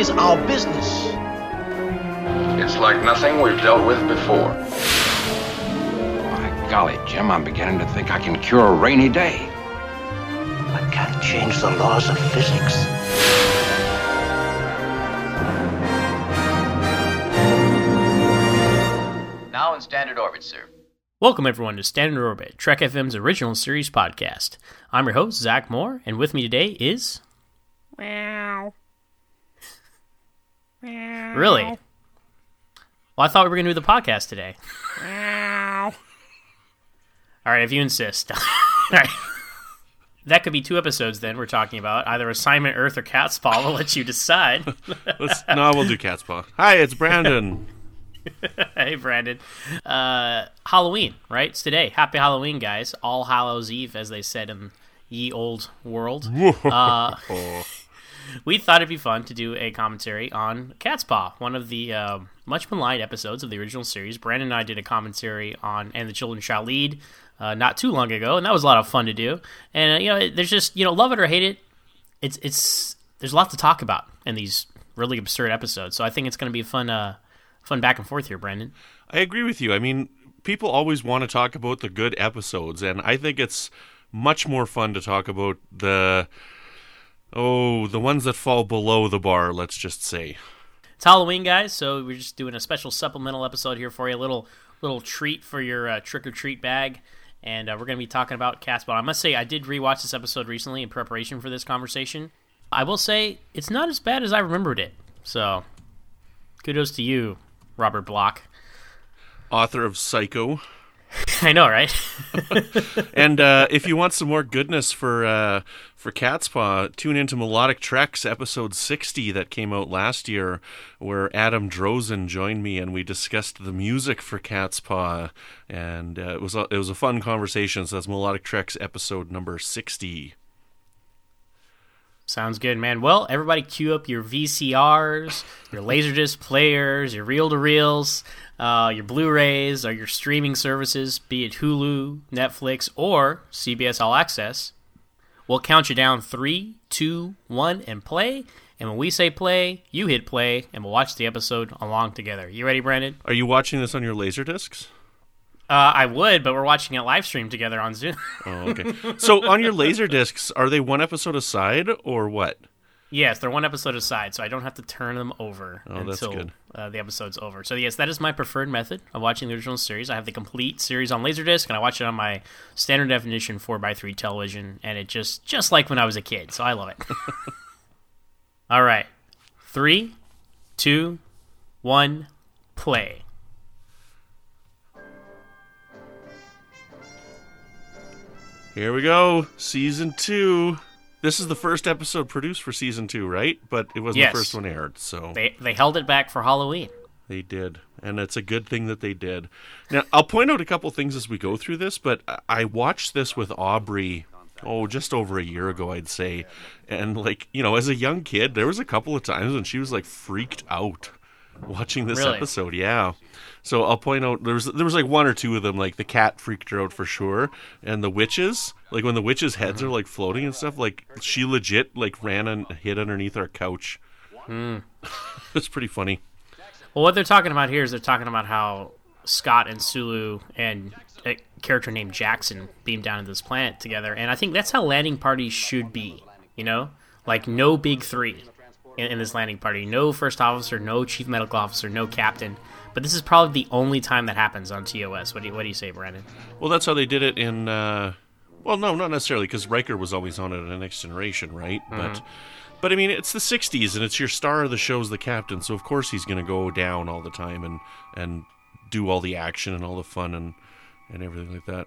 Is our business. It's like nothing we've dealt with before. My golly, Jim, I'm beginning to think I can cure a rainy day. I can't change the laws of physics. Now in standard orbit, sir. Welcome, everyone, to Standard Orbit, Trek FM's original series podcast. I'm your host, Zach Moore, and with me today is. Meow. Really? Well, I thought we were going to do the podcast today. All right, if you insist. All right. That could be two episodes then we're talking about. Either Assignment Earth or Catspaw. We'll let you decide. Let's, no, we'll do Catspaw. Hi, it's Brandon. hey, Brandon. Uh, Halloween, right? It's today. Happy Halloween, guys. All Hallows Eve, as they said in ye old world. Uh, we thought it'd be fun to do a commentary on Cat's Paw, one of the uh, much maligned episodes of the original series. Brandon and I did a commentary on And the Children Shall Lead uh, not too long ago, and that was a lot of fun to do. And, uh, you know, there's just, you know, love it or hate it, it's, it's, there's a lot to talk about in these really absurd episodes. So I think it's going to be a fun, uh, fun back and forth here, Brandon. I agree with you. I mean, people always want to talk about the good episodes, and I think it's much more fun to talk about the oh the ones that fall below the bar. Let's just say it's Halloween, guys. So we're just doing a special supplemental episode here for you, a little little treat for your uh, trick or treat bag. And uh, we're going to be talking about Catspaw. I must say, I did rewatch this episode recently in preparation for this conversation. I will say it's not as bad as I remembered it. So, kudos to you, Robert Bloch. author of Psycho. I know, right? and uh, if you want some more goodness for uh, for Catspaw, tune into Melodic Treks episode sixty that came out last year, where Adam Drozen joined me and we discussed the music for Catspaw, and uh, it was a, it was a fun conversation. So that's Melodic Treks episode number sixty. Sounds good, man. Well, everybody cue up your VCRs, your Laserdisc players, your reel to reels, uh, your Blu rays, or your streaming services, be it Hulu, Netflix, or CBS All Access. We'll count you down three, two, one, and play. And when we say play, you hit play, and we'll watch the episode along together. You ready, Brandon? Are you watching this on your Laserdiscs? Uh, I would, but we're watching it live stream together on Zoom. Oh, okay. so on your laser discs, are they one episode aside or what? Yes, they're one episode aside, so I don't have to turn them over Oh, until uh, the episode's over. So yes, that is my preferred method of watching the original series. I have the complete series on Laserdisc, and I watch it on my standard definition four x three television, and it just just like when I was a kid. So I love it. All right, three, two, one, play. Here we go, season two. This is the first episode produced for season two, right? But it wasn't Yes. the first one aired, so They they held it back for Halloween. They did, and it's a good thing that they did. Now, I'll point out a couple things as we go through this, but I- watched this with Aubrey, oh, just over a year ago, I'd say. And, like, you know, as a young kid, there was a couple of times when she was, like, freaked out watching this Really? episode. Yeah. So I'll point out there was there was like one or two of them like the cat freaked her out for sure and the witches like when the witches heads mm-hmm. are like floating and stuff like she legit like ran and hid underneath our couch. Hmm. it's pretty funny. Well, what they're talking about here is they're talking about how Scott and Sulu and a character named Jackson beam down to this planet together, and I think that's how landing parties should be. You know, like no big three in, in this landing party. No first officer, no chief medical officer, no captain. But this is probably the only time that happens on TOS. What do you, what do you say, Brandon? Well, that's how they did it in. Uh, well, no, not necessarily, because Riker was always on it in the Next Generation, right? But, but I mean, it's the '60s, and it's your star of the show's the captain, so of course he's going to go down all the time and and do all the action and all the fun and and everything like that.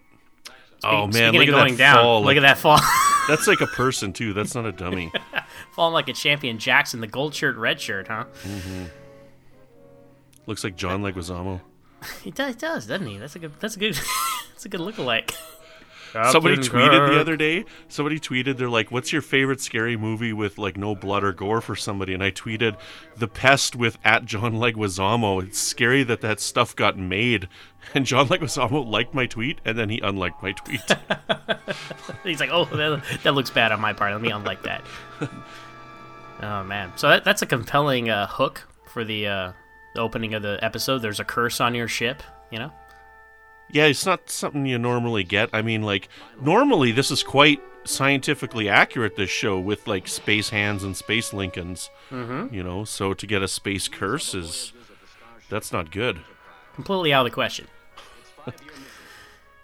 oh man, Speaking look at that fall! look at that fall. That's like a person too. That's not a dummy. Falling like a champion Jackson, the gold shirt, red shirt, huh? Looks like John Leguizamo. He does, does, doesn't he? That's a good. That's a good. that's a good lookalike. Somebody tweeted Kirk. the other day. Somebody tweeted, they're like, "What's your favorite scary movie with like no blood or gore for somebody?" And I tweeted, "The Pest with at John Leguizamo." It's scary that that stuff got made. And John Leguizamo liked my tweet, and then he unliked my tweet. He's like, oh, that, that looks bad on my part. Let me unlike that. oh man, so that, that's a compelling uh, hook for the, uh, the opening of the episode. There's a curse on your ship, you know. yeah, it's not something you normally get. I mean, like normally this is quite scientifically accurate. This show with like space hands and space Lincolns, mm-hmm. you know. So to get a space curse is that's not good. completely out of the question.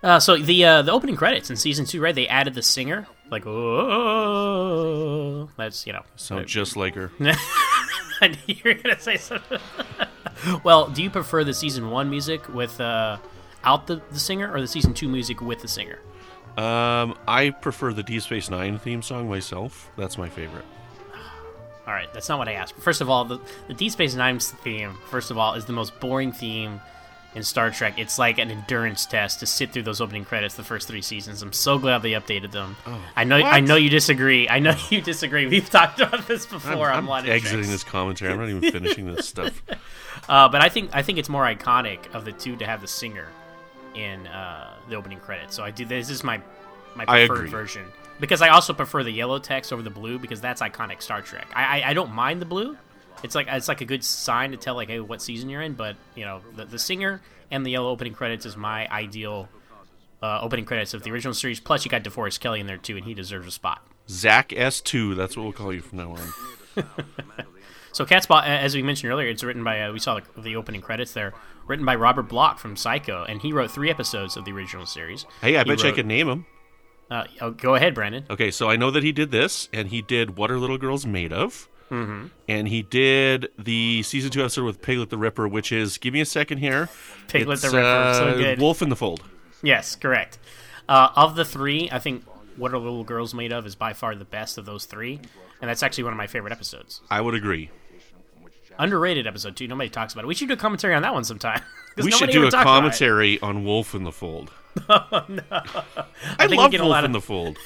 Uh, so the uh, the opening credits in season two, right? They added the singer, like oh, that's you know. Sound just like her. you're gonna say something. well, do you prefer the season one music with uh, out the, the singer, or the season two music with the singer? Um, I prefer the Deep Space Nine theme song myself. That's my favorite. All right, that's not what I asked. First of all, the, the Deep Space Nine theme, first of all, is the most boring theme in Star Trek. It's like an endurance test to sit through those opening credits the first three seasons. I'm so glad they updated them. I know, I know you disagree. I know you disagree. We've talked about this I'm, before on I'm exiting this commentary. I'm not even finishing this stuff. Uh, but I think I think it's more iconic of the two to have the singer in uh, the opening credits. So I do. This is my my preferred version because I also prefer the yellow text over the blue because that's iconic Star Trek. I, I I don't mind the blue. It's like it's like a good sign to tell like hey what season you're in. But you know the the singer and the yellow opening credits is my ideal uh, opening credits of the original series. Plus you got DeForest Kelley in there too, and he deserves a spot. Zach S2. That's what we'll call you from now on. So Catspaw, a- as we mentioned earlier, it's written by uh, we saw the, the opening credits there, written by Robert Bloch from Psycho, and he wrote three episodes of the original series. Hey, I He bet you I wrote- could name him. Uh, oh, go ahead, Brandon. Okay, so I know that he did this, and he did What Are Little Girls Made Of? Mm-hmm. And he did the season two episode with Piglet the Ripper, which is, give me a second here. Piglet the It's, Ripper, so uh, good. Wolf in the Fold. Yes, correct. Uh, of the three, I think What Are Little Girls Made Of is by far the best of those three, and that's actually one of my favorite episodes. I would agree. Underrated episode too. Nobody talks about it. We should do a commentary on that one sometime. We should do a commentary on Wolf in the Fold. I I, think love Wolf lot in the Fold.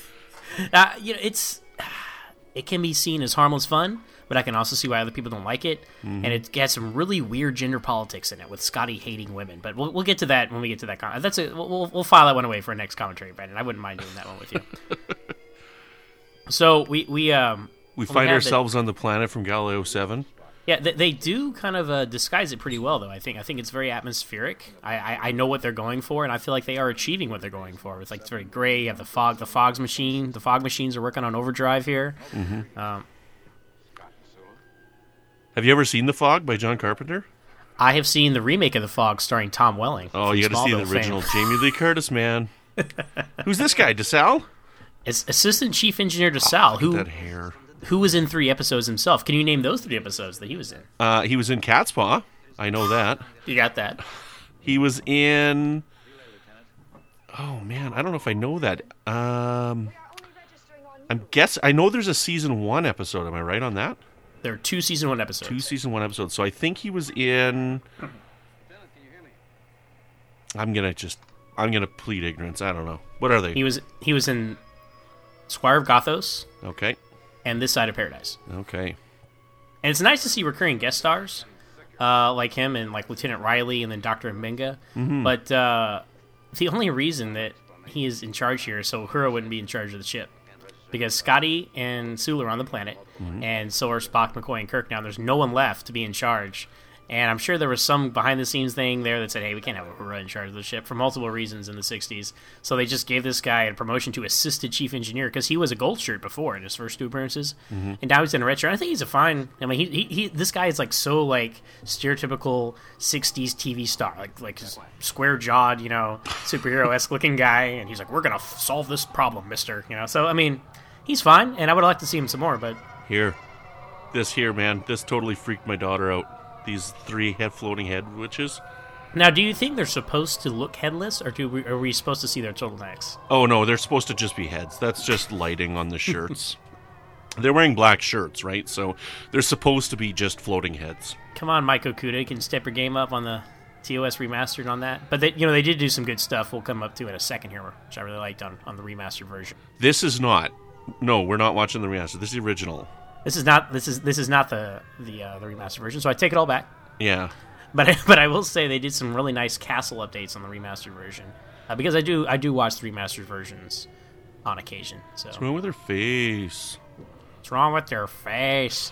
Uh, you know, it's it can be seen as harmless fun, but I can also see why other people don't like it. Mm-hmm. And it has some really weird gender politics in it, with Scotty hating women. But we'll, we'll get to that when we get to that. Com- that's a we'll, we'll file that one away for a next commentary, Brandon. I wouldn't mind doing that one with you. so we we um We we find the- ourselves on the planet from Galileo 7. Yeah they, they do kind of uh, disguise it pretty well though. I think I think it's very atmospheric. I, I I know what they're going for, and I feel like they are achieving what they're going for. It's like it's very gray. You have the fog, the fog's machine. The fog machines are working on overdrive here. Mm-hmm. Um, have you ever seen The Fog by John Carpenter? I have seen the remake of The Fog starring Tom Welling. Oh, you got to see the original Jamie Lee Curtis, man. Who's this guy? DeSalle? It's Assistant Chief Engineer DeSalle, ah, who That hair. Who was in three episodes himself. Can you name those three episodes that he was in? Uh, he was in Cat's Paw. I know that. You got that? He was in. Oh man, I don't know if I know that. Um, I'm guess I know there's a season one episode. Am I right on that? There are two season one episodes. Two season one episodes. So I think he was in. I'm gonna just. I'm gonna plead ignorance. I don't know. What are they? He was he was in Squire of Gothos Okay. And This Side of Paradise. Okay. And it's nice to see recurring guest stars uh, like him and like Lieutenant Riley and then Doctor Mbenga. Mm-hmm. But uh, the only reason that he is in charge here is so Uhura wouldn't be in charge of the ship. Because Scotty and Sulu are on the planet, Mm-hmm. and so are Spock, McCoy, and Kirk. Now there's no one left to be in charge, And I'm sure there was some behind the scenes thing there that said, hey, we can't have Uhura in charge of the ship for multiple reasons in the 60s. So they just gave this guy a promotion to assistant chief engineer because he was a gold shirt before in his first two appearances. Mm-hmm. And now he's in a red shirt. I think he's a fine. I mean, he, he, he this guy is like so like stereotypical 60s TV star, like like square jawed, you know, superhero esque looking guy. And he's like, we're going to f- solve this problem, mister. You know, so I mean, he's fine. And I would like to see him some more, but Here, this here, man, this totally freaked my daughter out. These three head floating head witches. Now, do you think they're supposed to look headless, or do we, are we supposed to see their turtlenecks? Oh no, they're supposed to just be heads. That's just lighting on the shirts. they're wearing black shirts, right? So they're supposed to be just floating heads. Come on, Mike Okuda, you can step your game up on the TOS remastered on that. But they, you know, they did do some good stuff. We'll come up to in a second here, which I really liked on, on the remastered version. This is not. No, we're not watching the remaster. This is the original. This is not this is this is not the the uh, the remastered version, so I take it all back. Yeah. But I, but I will say they did some really nice castle updates on the remastered version uh, because I do I do watch the remastered versions on occasion. So What's wrong with their face? What's wrong with their face?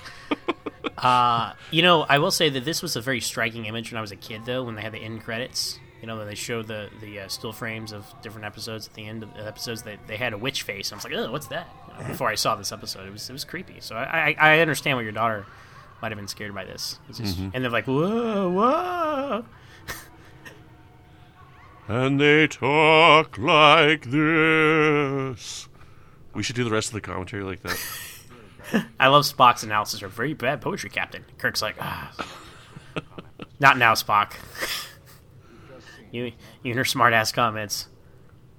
uh, you know, I will say that this was a very striking image when I was a kid, though, when they had the end credits. You know, when they showed the the uh, still frames of different episodes at the end of the episodes, they, they had a witch face. I was like, oh, what's that? You know, before I saw this episode, it was it was creepy. So I I, I understand why your daughter might have been scared by this. It's just, And they're like, whoa, whoa. And they talk like this. We should do the rest of the commentary like that. I love Spock's analysis of very bad poetry, Captain. Kirk's like, ah, not now, Spock. You, you and her smart ass comments.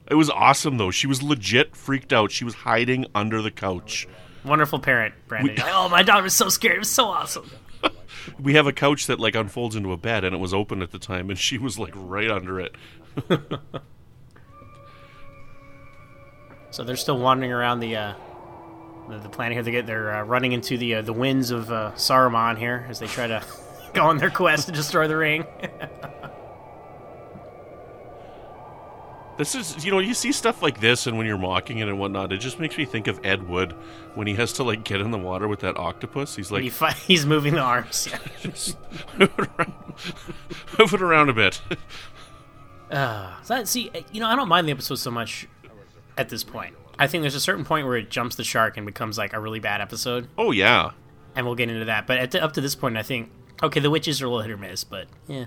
It was awesome though. She was legit freaked out. She was hiding under the couch. Wonderful parent, Brandon. oh, my daughter was so scared. It was so awesome. We have a couch that like unfolds into a bed and it was open at the time and she was like right under it. So they're still wandering around the uh, the, the planet here. They get they're uh, running into the uh, the winds of uh, Saruman here as they try to go on their quest to destroy the ring. This is, you know, you see stuff like this, and when you're mocking it and whatnot, it just makes me think of Ed Wood when he has to like get in the water with that octopus. He's like, he fi- he's moving the arms. Yeah. just move it around, move it around a bit. Uh, so that, see, you know, I don't mind the episode so much at this point. I think there's a certain point where it jumps the shark and becomes like a really bad episode, Oh yeah, and we'll get into that. But at the, up to this point, I think okay, the witches are a little hit or miss, but yeah.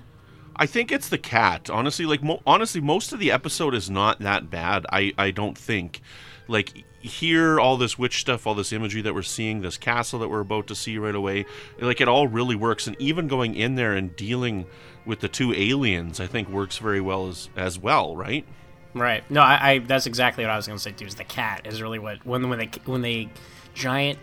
I think it's the cat. Honestly, like mo- honestly, most of the episode is not that bad. I I don't think. Like here, all this witch stuff, all this imagery that we're seeing, this castle that we're about to see right away, like it all really works. And even going in there and dealing with the two aliens, I think works very well as as well, right? Right. No, I, I that's exactly what I was going to say too. Is the cat is really what when when they when they giant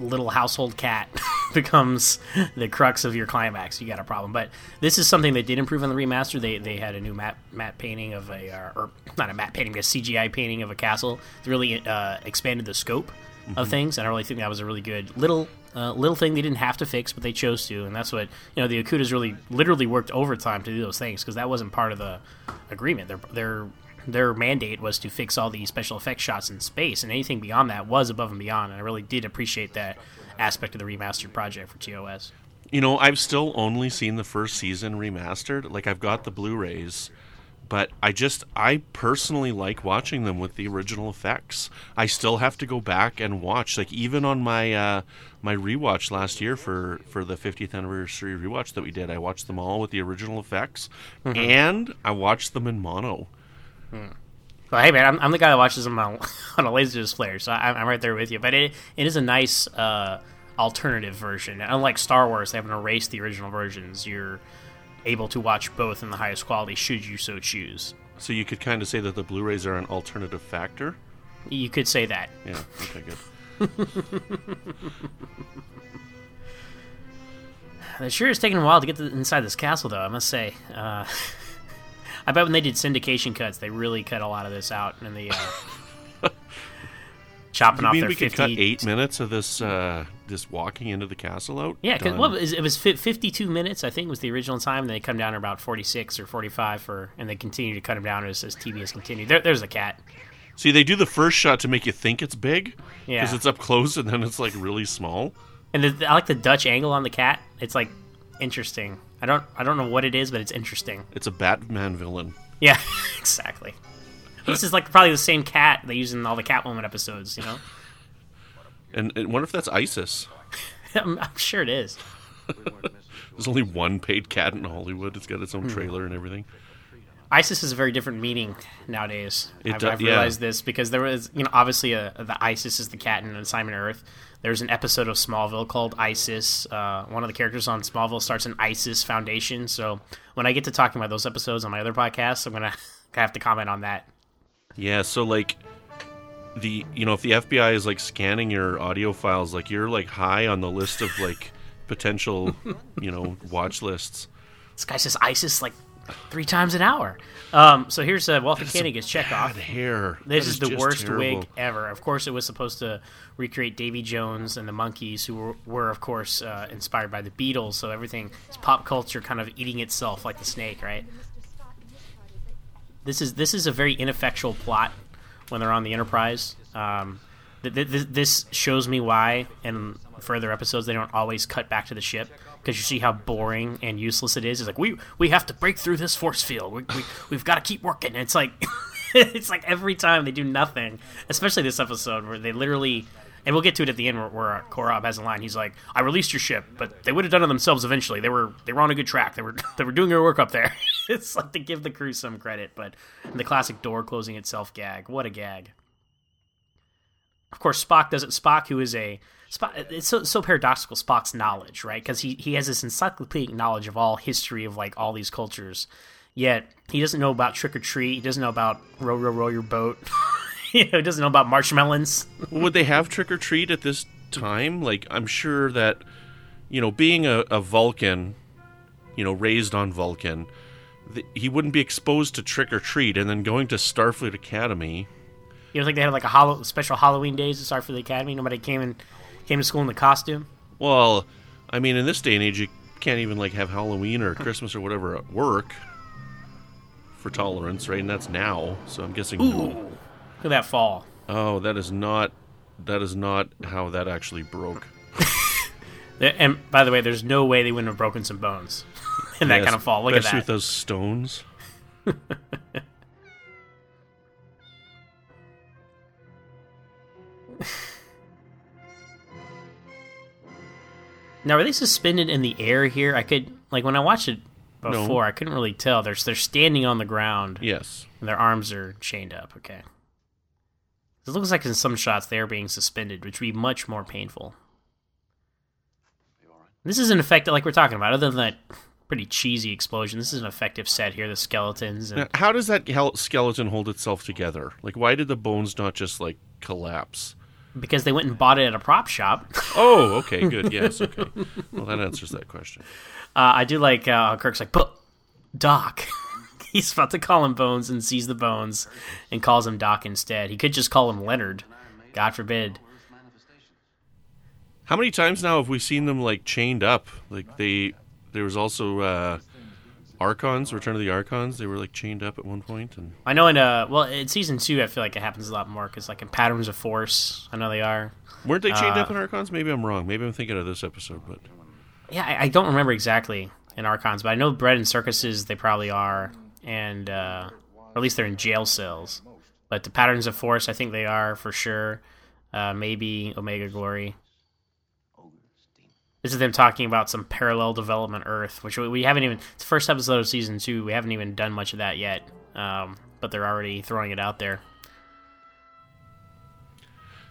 little household cat becomes the crux of your climax, you got a problem. But this is something they did improve on the remaster. They they had a new matte matte painting of a uh, or not a matte painting, but a CGI painting of a castle. They really uh, expanded the scope of things, and I really think that was a really good little uh, little thing they didn't have to fix, but they chose to, and that's what you know. The Okudas really literally worked overtime to do those things because that wasn't part of the agreement. Their their their mandate was to fix all the special effects shots in space, and anything beyond that was above and beyond. And I really did appreciate that aspect of the remastered project for TOS. You know, I've still only seen the first season remastered. Like I've got the Blu-rays, but I just I personally like watching them with the original effects. I still have to go back and watch. Like even on my uh my rewatch last year for for the 50th anniversary rewatch that we did, I watched them all with the original effects and I watched them in mono. Well, hey man, I'm, I'm the guy that watches them on, on a laserdisc player, so I'm, I'm right there with you. But it it is a nice uh, alternative version. Unlike Star Wars, they haven't erased the original versions. You're able to watch both in the highest quality, should you so choose. So you could kind of say that the Blu-rays are an alternative factor. You could say that. Yeah, okay, good. It sure is taking a while to get to, inside this castle, though. I must say. Uh, I bet when they did syndication cuts, they really cut a lot of this out, and the uh, chopping You off mean their we 50. could cut eight minutes of this uh, this walking into the castle out? Yeah, because well, it was, it was fi- 52 minutes, I think, was the original time. And they come down to about 46 or 45 for, and they continue to cut them down as, as TV has continued. There, there's a cat. See, they do the first shot to make you think it's big because Yeah. it's up close, and then it's like really small. And the, I like the Dutch angle on the cat. It's like interesting. I don't I don't know what it is, but it's interesting. It's a Batman villain. Yeah, exactly. This is like probably the same cat they use in all the Catwoman episodes. You know, And, and wonder if that's ISIS. I'm, I'm sure it is. There's only one paid cat in Hollywood. It's got its Hmm. own trailer and everything. ISIS is a very different meaning nowadays. It I've, do- I've yeah. realized this because there was, you know, obviously a, the ISIS is the cat in Assignment Earth. There's an episode of Smallville called ISIS. Uh, one of the characters on Smallville starts an ISIS foundation. So when I get to talking about those episodes on my other podcasts, I'm gonna have to comment on that. Yeah, so like the you know if the FBI is like scanning your audio files, like you're like high on the list of like potential you know watch lists. This guy says ISIS like three times an hour. Um, so here's uh, Walter Koenig as Chekov. Bad hair. This is the worst terrible. wig ever. Of course, it was supposed to recreate Davy Jones and the Monkees, who were, were of course, uh, inspired by the Beatles. So everything is pop culture kind of eating itself like the snake, right? This is this is a very ineffectual plot when they're on the Enterprise. Um, th- th- th- this shows me why in further episodes they don't always cut back to the ship because you see how boring and useless it is. It's like we we have to break through this force field. We, we we've got to keep working. It's like it's like every time they do nothing, especially this episode where they literally. And we'll get to it at the end where, where uh, Korob has a line. He's like, "I released your ship, but they would have done it themselves eventually. They were they were on a good track. They were they were doing their work up there. it's like to give the crew some credit, but the classic door closing itself gag. What a gag! Of course, Spock does it. Spock, who is a Spock, it's so, so paradoxical. Spock's knowledge, right? Because he he has this encyclopedic knowledge of all history of like all these cultures, yet he doesn't know about trick or treat. He doesn't know about row row row your boat. you know, he doesn't know about marshmallows. Would they have trick or treat at this time? Like, I'm sure that, you know, being a, a Vulcan, you know, raised on Vulcan, th- he wouldn't be exposed to trick or treat, and then going to Starfleet Academy. You don't think they had like a hollow, special Halloween days to start for the academy? Nobody came in came to school in the costume. Well, I mean, in this day and age, you can't even like have Halloween or Christmas or whatever at work for tolerance, right? And that's now, so I'm guessing. no. Look at that fall. Oh, that is not. That is not how that actually broke. And by the way, there's no way they wouldn't have broken some bones in that Yes, kind of fall. Look at that. with those stones. Now, are they suspended in the air here? I could like when I watched it before, I couldn't really tell. They're they're standing on the ground Yes. and their arms are chained up. Okay. It looks like in some shots they are being suspended, which would be much more painful. This is an effective, like we're talking about. Other than that pretty cheesy explosion, this is an effective set here. The skeletons and Now, how does that skeleton hold itself together? Like, why did the bones not just like collapse? Because they went and bought it at a prop shop. Oh, okay, good. Yes, okay. Well, that answers that question. Uh, I do like uh, Kirk's like, but Doc. He's about to call him Bones and sees the bones and calls him Doc instead. He could just call him Leonard. God forbid. How many times now have we seen them like chained up? Like they, there was also uh, Archons, Return of the Archons. They were like chained up at one point, and I know in uh well in season two I feel like it happens a lot more because like in Patterns of Force I know they are. weren't they chained Uh, up in Archons? Maybe I'm wrong. Maybe I'm thinking of this episode, but Yeah, I, I don't remember exactly in Archons, but I know bread and circuses they probably are, and uh, or at least they're in jail cells. But the Patterns of Force I think they are for sure. Uh, maybe Omega Glory. This is them talking about some parallel development Earth, which we, haven't even. It's the first episode of season two. We haven't even done much of that yet, um, but they're already throwing it out there.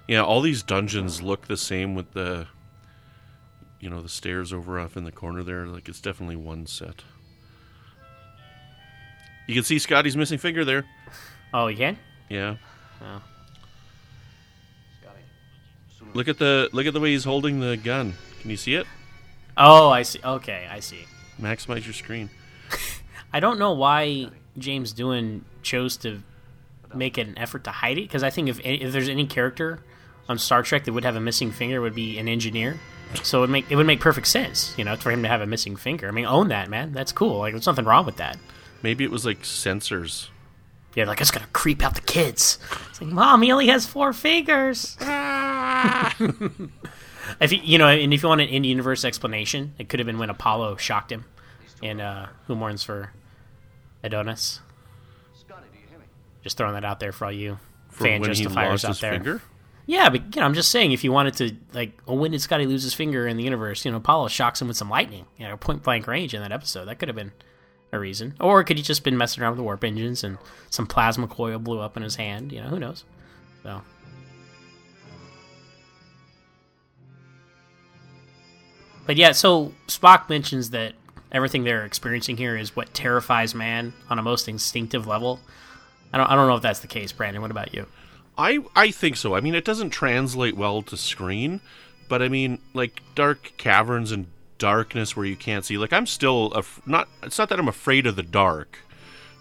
yeah, all these dungeons look the same with the, you know, the stairs over off in the corner there. Like it's definitely one set. You can see Scotty's missing finger there. Oh, you can? Yeah. Oh. Look at the look at the way he's holding the gun. Can you see it? Oh, I see. Okay, I see. Maximize your screen. I don't know why James Doohan chose to make an effort to hide it because I think if if there's any character on Star Trek that would have a missing finger it would be an engineer. So it would make it would make perfect sense, you know, for him to have a missing finger. I mean, own that, man. That's cool. Like, there's nothing wrong with that. Maybe it was like sensors. Yeah, like it's gonna creep out the kids. It's like, mom, he only has four fingers. if you, you know, and if you want an in universe explanation, it could have been when Apollo shocked him and uh, Who Mourns for Adonis. Just throwing that out there for all you For fan justifiers out there. finger? Yeah, but you know, I'm just saying, if you wanted to, like, oh, when did Scotty lose his finger in the universe? You know, Apollo shocks him with some lightning, you know, point blank range in that episode. That could have been a reason, or could he just been messing around with the warp engines and some plasma coil blew up in his hand? You know, who knows? So. But yeah, so Spock mentions that everything they're experiencing here is what terrifies man on a most instinctive level. I don't, I don't know if that's the case, Brandon. What about you? I I think so. I mean, it doesn't translate well to screen, but I mean, like dark caverns and darkness where you can't see. Like I'm still af- not. It's not that I'm afraid of the dark,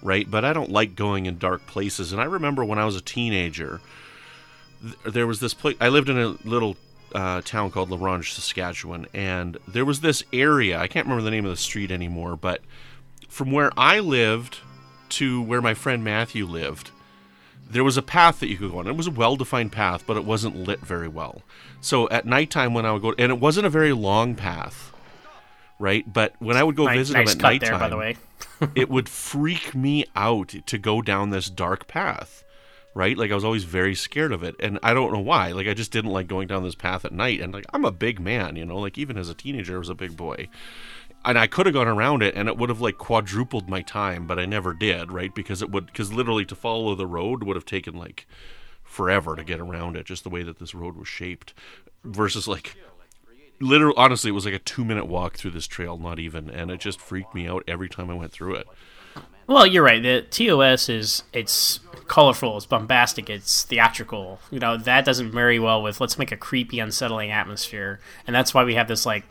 right? But I don't like going in dark places. And I remember when I was a teenager, th- there was this place. I lived in a little uh, town called La Ronge, Saskatchewan, and there was this area. I can't remember the name of the street anymore, but from where I lived to where my friend Matthew lived there was a path that you could go on. It was a well-defined path, but it wasn't lit very well. So at nighttime, when I would go, and it wasn't a very long path, right? But when I would go Nice- visit nice him at nighttime, there, by the way. it would freak me out to go down this dark path, right? Like I was always very scared of it, and I don't know why. Like I just didn't like going down this path at night. And like I'm a big man, you know. Like even as a teenager, I was a big boy and I could have gone around it and it would have like quadrupled my time, but I never did, right? Because it would because literally to follow the road would have taken like forever to get around it, just the way that this road was shaped. Versus like literally honestly it was like a 2 minute walk through this trail, not even, and it just freaked me out every time I went through it. Well, you're right. The TOS is it's colorful, it's bombastic, it's theatrical. You know that doesn't marry well with let's make a creepy, unsettling atmosphere, and that's why we have this like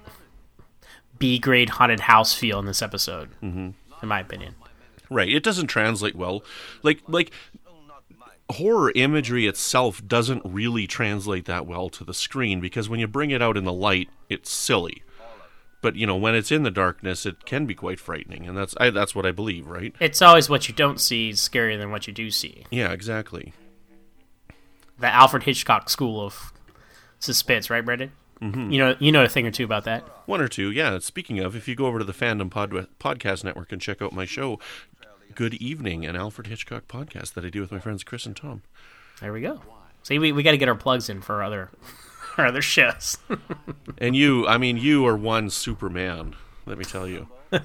B grade haunted house feel in this episode. Mm-hmm. In my opinion, Right. It doesn't translate well. Like like horror imagery itself doesn't really translate that well to the screen because when you bring it out in the light, it's silly. But you know, when it's in the darkness, it can be quite frightening, and that's I, that's what I believe, right? it's always what you don't see is scarier than what you do see. Yeah, exactly. The Alfred Hitchcock school of suspense, right, Brendan? Mm-hmm. You know, you know a thing or two about that. One or two, yeah. Speaking of, if you go over to the Fandom Pod- Podcast Network and check out my show, Good Evening, an Alfred Hitchcock podcast that I do with my friends Chris and Tom. There we go. See, we, we got to get our plugs in for other our other shows. And you, I mean, you are one Superman. Let me tell you.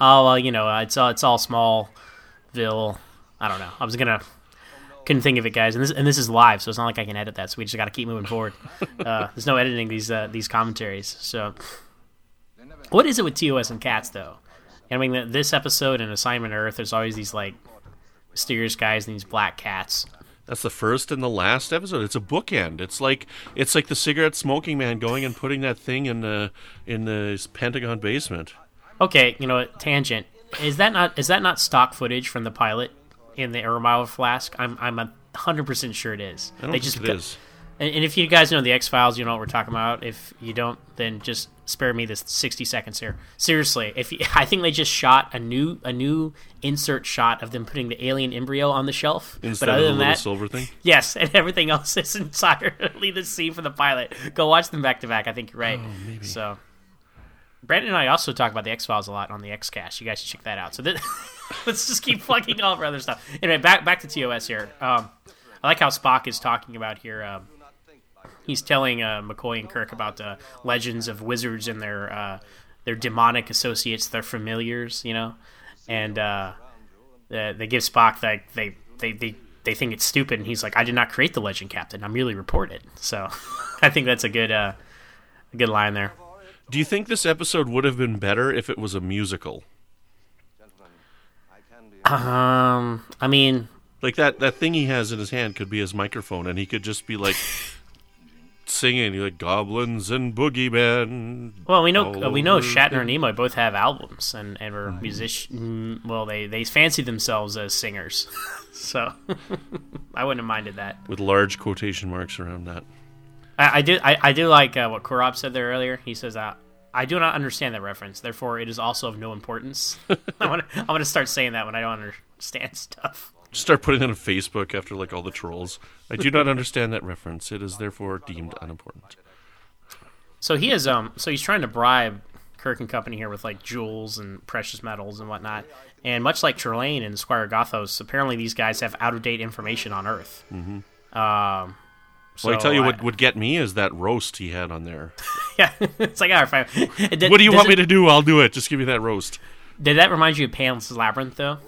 Oh well, you know, it's all it's all Smallville. I don't know. I was gonna couldn't think of it, guys. And this and this is live, so it's not like I can edit that. So we just got to keep moving forward. Uh, there's no editing these uh, these commentaries. So, what is it with TOS and cats though? I mean, this episode and Assignment Earth, there's always these like mysterious guys and these black cats. That's the first and the last episode. It's a bookend. It's like it's like the cigarette smoking man going and putting that thing in the in the Pentagon basement. Okay, you know? Tangent. Is that not is that not stock footage from the pilot in the Erlenmeyer Flask? I'm I'm a hundred percent sure it is. I don't they think just it is. And, and if you guys know the X Files, you know what we're talking about. If you don't, then just spare me this sixty seconds here. Seriously, if you, I think they just shot a new a new insert shot of them putting the alien embryo on the shelf. Instead but other of the than that, silver thing. yes, and everything else is entirely the scene for the pilot. Go watch them back to back. I think you're right. Oh, So. Brandon and I also talk about the X Files a lot on the X Cast. You guys should check that out. So th- let's just keep plugging all of our other stuff. Anyway, back back to TOS here. Um, I like how Spock is talking about here. Um, he's telling uh, McCoy and Kirk about the legends of wizards and their uh, their demonic associates, their familiars, you know, and uh, they, they give Spock like they they they. They think it's stupid, and he's like, "I did not create the legend, Captain. I'm merely reported." So, I think that's a good, uh, a good line there. Do you think this episode would have been better if it was a musical? Um, I mean, Like that that thing he has in his hand could be his microphone, and he could just be like singing like goblins and boogeymen. well, we know uh, we know Shatner and Nimoy both have albums and and were musician. Well, they they fancy themselves as singers, so I wouldn't have minded that. with large quotation marks around that. I, I do I, I do like uh, what Korob said there earlier. He says, uh, "I do not understand that reference. Therefore, it is also of no importance." I want to I want to start saying that when I don't understand stuff. Just start putting it on Facebook after like all the trolls. I do not understand that reference. It is therefore deemed unimportant. So he is um so he's trying to bribe Kirk and company here with like jewels and precious metals and whatnot. And much like Trelane and Squire Gothos, apparently these guys have out of date information on Earth. Mm-hmm. Um, well, I tell you what would get me is that roast he had on there. yeah, it's like all right, fine. Did- what do you want it- me to do? I'll do it. Just give me that roast. Did that remind you of Pan's Labyrinth though?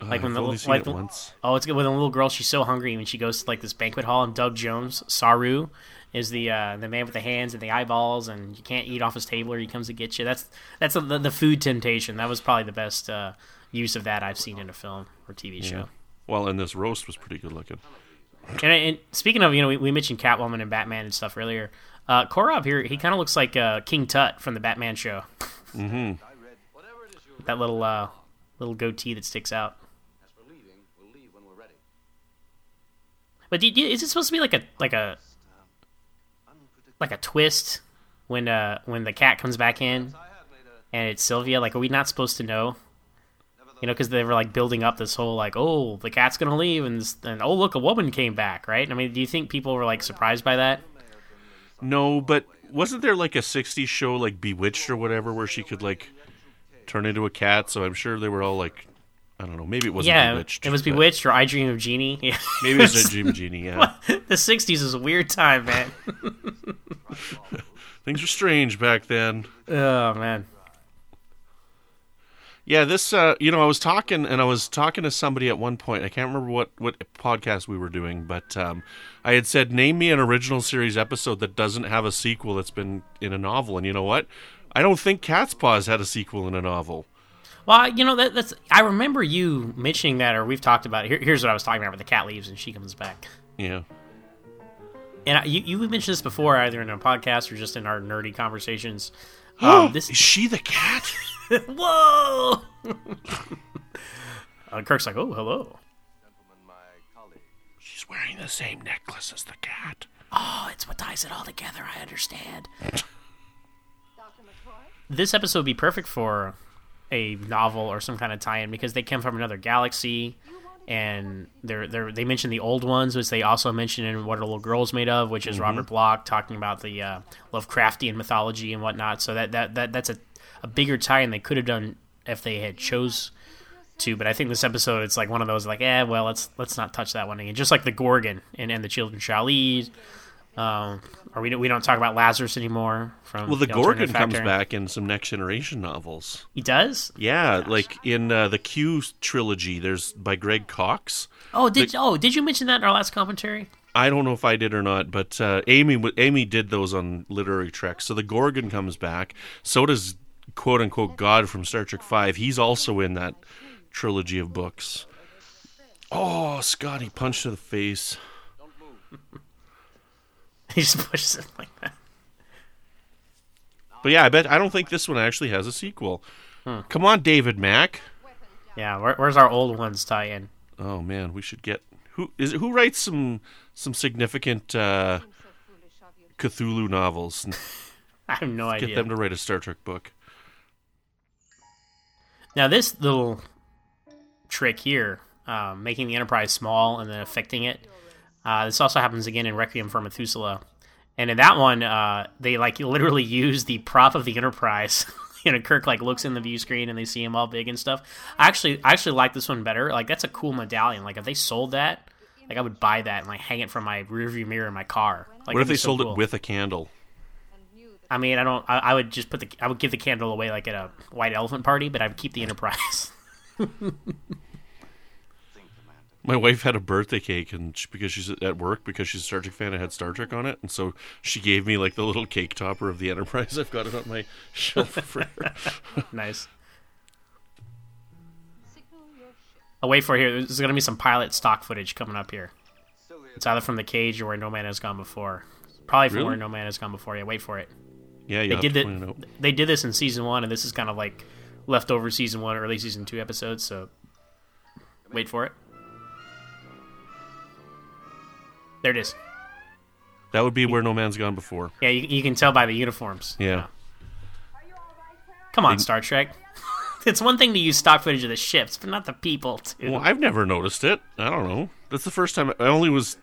Like I've when the only little- seen like it once. Oh, it's good when the little girl. She's so hungry when she goes to like this banquet hall, and Doug Jones, Saru, is the uh, the man with the hands and the eyeballs, and you can't eat off his table or he comes to get you. That's that's the, the food temptation. That was probably the best uh, use of that I've seen in a film or TV show. Well, and this roast was pretty good looking. And, and speaking of, you know, we, we mentioned Catwoman and Batman and stuff earlier. Uh, Korob here, he kind of looks like uh, King Tut from the Batman show. Mm-hmm. That little uh, little goatee that sticks out. But is it supposed to be like a like a like a twist when uh when the cat comes back in and it's Sylvia? Like, are we not supposed to know? You know, because they were like building up this whole like, oh, the cat's gonna leave, and, and oh, look, a woman came back, right? I mean, do you think people were like surprised by that? No, but wasn't there like a '60s show like Bewitched or whatever where she could like turn into a cat? So I'm sure they were all like, I don't know. Maybe it wasn't yeah, Bewitched. it was Bewitched or I Dream of Jeannie. Yeah. Maybe it was a Dream of Jeannie. Yeah, the '60s is a weird time, man. things were strange back then. oh man. Yeah, this uh, you know, I was talking and I was talking to somebody at one point. I can't remember what what podcast we were doing, but um, I had said, "Name me an original series episode that doesn't have a sequel that's been in a novel." And you know what? I don't think Cat's Paws had a sequel in a novel. Well, you know that, that's. I remember you mentioning that, or we've talked about it. Here, here's what I was talking about: where the cat leaves and she comes back. Yeah. And I, you, you mentioned this before, either in a podcast or just in our nerdy conversations. Um, this Is she the cat? whoa. uh, Kirk's like, oh, hello. She's wearing the same necklace as the cat. Oh, it's what ties it all together. I understand. this episode would be perfect for a novel or some kind of tie-in because they come from another galaxy, and they're they they mention the old ones, which they also mention in What Are Little Girls Made Of, which is Robert Bloch talking about the uh, Lovecraftian mythology and whatnot. So that that, that that's a, a bigger tie-in they could have done if they had chose to. But I think this episode it's like one of those like, eh, well, let's let's not touch that one again. Just like the Gorgan and, and the Children Shall Eat. Um, or we don't, we don't talk about Lazarus anymore. From Well, the Alternative Gorgan comes back in some Next Generation novels. He does. Yeah, like in uh, the Q trilogy, there's by Greg Cox. Oh, did oh did you mention that in our last commentary? I don't know if I did or not, but uh, Amy Amy did those on literary treks. So the Gorgan comes back. So does quote unquote God from Star Trek Five. He's also in that trilogy of books. Oh, Scotty punched to the face. He just pushes it like that. But yeah, I bet I don't think this one actually has a sequel. Come on, David Mack. Yeah, where, where's our old ones tie in? Oh man, we should get who is it, who writes some some significant uh, Cthulhu novels. I have no Get idea. Get them to write a Star Trek book. Now this little trick here, um, making the Enterprise small and then affecting it. Uh, this also happens again in Requiem for Methuselah, and in that one, uh, they like literally use the prop of the Enterprise. you know, Kirk like looks in the view screen and they see him all big and stuff. I actually, I actually like this one better. Like that's a cool medallion. Like if they sold that, like I would buy that and like hang it from my rearview mirror in my car. Like, what if they so sold cool. it with a candle? I mean, I don't. I, I would just put the. I would give the candle away like at a white elephant party, but I would keep the Enterprise. My wife had a birthday cake, and she, because she's at work, because she's a Star Trek fan, it had Star Trek on it, and so she gave me like the little cake topper of the Enterprise. I've got it on my shelf for her. nice. I'll wait for it here. There's going to be some pilot stock footage coming up here. It's either from the cage or where No Man Has Gone Before. Probably from Really? where No Man Has Gone Before. Yeah, wait for it. Yeah, you They did to it. point it out. They did this in season one, and this is kind of like leftover season one, early season two episodes. So wait for it. There it is. That would be where No Man's Gone before. Yeah, you, you can tell by the uniforms. Yeah. Come on, Star Trek. it's one thing to use stock footage of the ships, but not the people, too. Well, I've never noticed it. I don't know. That's the first time. I only was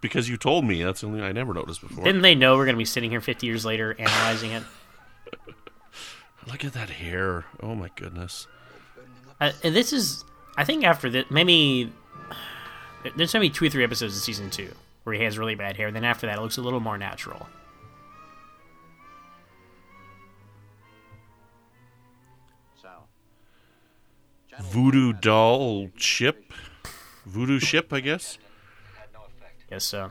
because you told me. That's the only I never noticed before. Didn't they know we're going to be sitting here 50 years later analyzing it? Look at that hair. Oh my goodness. Uh, and this is, I think, after that, maybe there's maybe two or three episodes of season two where he has really bad hair. Then after that, it looks a little more natural. So, Voodoo doll ship. Voodoo ship, I guess. Guess so.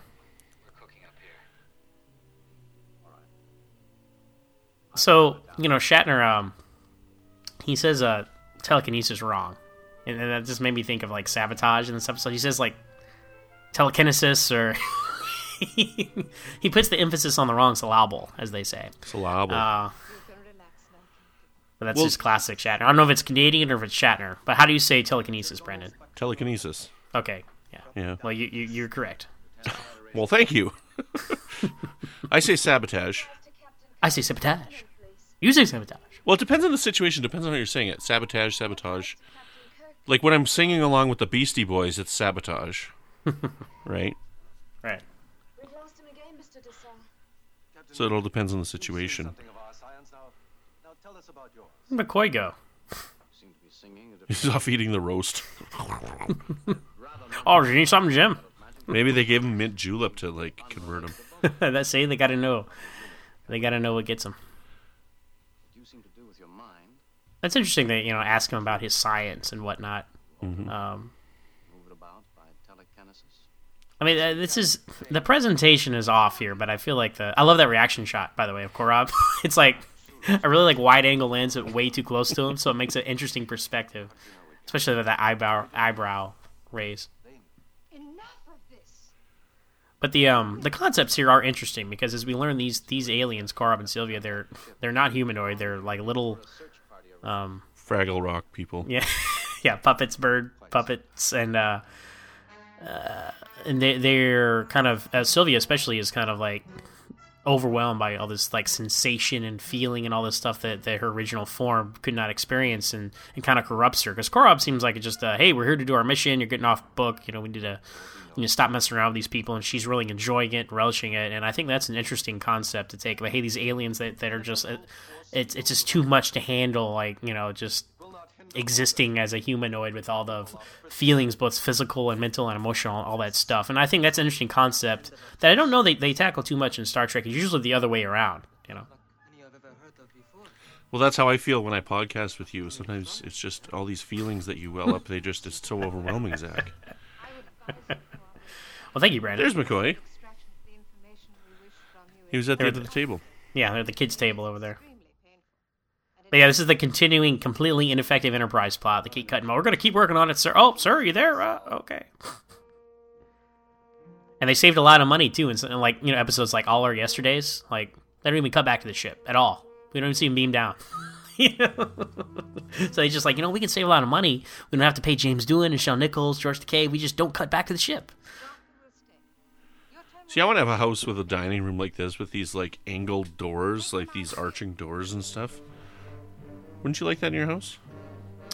So you know, Shatner, um, he says uh, telekinesis wrong, and, and that just made me think of like sabotage in this episode. He says like telekinesis, or he puts the emphasis on the wrong syllable, as they say. Syllable. Uh, but that's Well- just classic Shatner. I don't know if it's Canadian or if it's Shatner, but how do you say telekinesis, Brandon? Telekinesis. Okay, yeah. Yeah. Well, you, you you're correct. Well, thank you. I say sabotage. I say sabotage. You say sabotage. Well, it depends on the situation. Depends on how you're saying it. Sabotage, sabotage. Like when I'm singing along with the Beastie Boys, it's sabotage, right? Right. We've lost him again. So it all depends on the situation. Where'd McCoy go? He's off eating the roast. Oh, you need something, Jim? Maybe they gave him mint julep to like convert him. That's saying they gotta know. They gotta know what gets him. That's interesting that you know ask him about his science and whatnot. Um, I mean, uh, this is the presentation is off here, but I feel like the I love that reaction shot by the way of Korob. it's like a really like wide angle lens, but way too close to him, so it makes an interesting perspective, especially with that eyebrow eyebrow raise. Enough of this. But the um the concepts here are interesting because as we learn these these aliens, Korob and Sylvia, they're they're not humanoid. They're like little um Fraggle Rock people. yeah yeah puppets, bird puppets, and uh, uh and they they're kind of uh, Sylvia especially is kind of like overwhelmed by all this like sensation and feeling and all this stuff that, that her original form could not experience and, and kind of corrupts her. Because Korob seems like it's just hey we're here to do our mission. You're getting off book. You know we need to you know, stop messing around with these people. And she's really enjoying it relishing it. And I think that's an interesting concept to take. But hey these aliens that, that are just uh, it's, it's just too much to handle. Like you know just existing as a humanoid with all the f- feelings, both physical and mental and emotional, all that stuff. And I think that's an interesting concept that I don't know they, they tackle too much in Star Trek. It's usually the other way around, you know. Well, that's how I feel when I podcast with you. Sometimes it's just all these feelings that you well up. They just it's so overwhelming, Zach. Well, thank you, Brandon. There's McCoy. Extraction of the information we wish from you He was at the There end the- of the table. Yeah, they're at the kids' table over there. But yeah, this is the continuing, completely ineffective Enterprise plot. They keep cutting. We're going to keep working on it, sir. Oh, sir, are you there? Uh, okay. And they saved a lot of money too, in some- like you know episodes like All Our Yesterdays. Like they don't even cut back to the ship at all. We don't even see him beam down. So they just like you know we can save a lot of money. We don't have to pay James Doohan and Nichelle Nichols, George Takei. We just don't cut back to the ship. See, I want to have a house with a dining room like this with these like angled doors, like these arching doors and stuff. Wouldn't you like that in your house?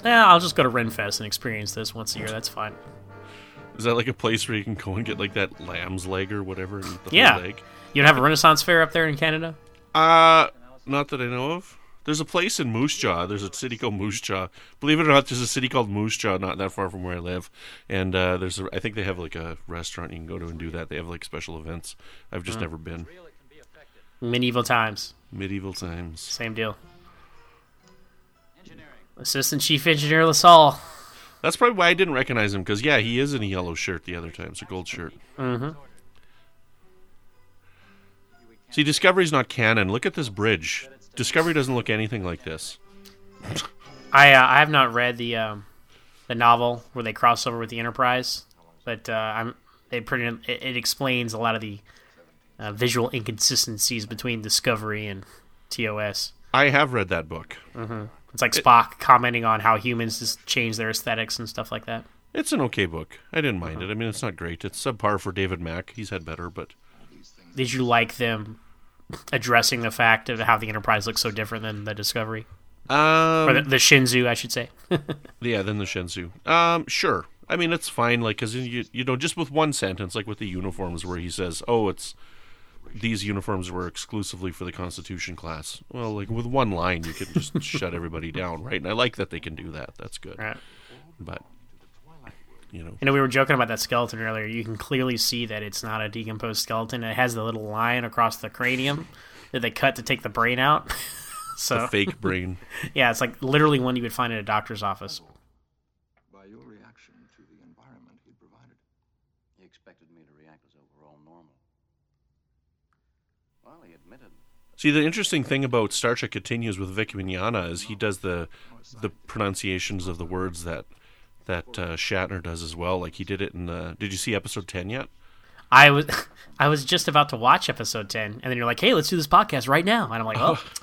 Yeah, I'll just go to Renfest and experience this once a year. That's fine. Is that like a place where you can go and get like that lamb's leg or whatever and the Yeah. leg? You don't have a Renaissance fair up there in Canada? Uh, not that I know of. There's a place in Moose Jaw. There's a city called Moose Jaw. Believe it or not, there's a city called Moose Jaw, not that far from where I live. And uh, there's, a, I think they have like a restaurant you can go to and do that. They have like special events. I've just never been. Medieval times. Medieval times. Same deal. Assistant Chief Engineer LaSalle. That's probably why I didn't recognize him because yeah, he is in a yellow shirt the other times, a gold shirt. Mm-hmm. See, Discovery's not canon. Look at this bridge. Discovery doesn't look anything like this. I uh, I have not read the um, the novel where they cross over with the Enterprise, but uh, I'm it pretty it, it explains a lot of the uh, visual inconsistencies between Discovery and TOS. I have read that book. It's like Spock commenting on how humans just change their aesthetics and stuff like that. It's an okay book. I didn't mind it. I mean, it's not great. It's subpar for David Mack. He's had better, but Did you like them addressing the fact of how the Enterprise looks so different than the Discovery or the, um, the Shenzhou, I should say? yeah. Then the Shenzhou. Um, sure. I mean, it's fine, like, because you, you know, just with one sentence, like with the uniforms, where he says, oh, it's these uniforms were exclusively for the Constitution class. Well, like, with one line, you can just shut everybody down, right? And I like that they can do that. That's good. Right. But, you know, You know, we were joking about that skeleton earlier. You can clearly see that it's not a decomposed skeleton. It has the little line across the cranium that they cut to take the brain out. so the fake brain. yeah, it's like literally one you would find in a doctor's office. By your reaction to the environment he provided. He expected me to react as though we're all normal. Well, he admitted. See, the interesting thing about Star Trek Continues with Vic Mignogna is he does the the pronunciations of the words that that uh, Shatner does as well. Like he did it in the. Did you see episode ten yet? I was I was just about to watch episode 10 and then you're like, "Hey, let's do this podcast right now." And I'm like, "Oh."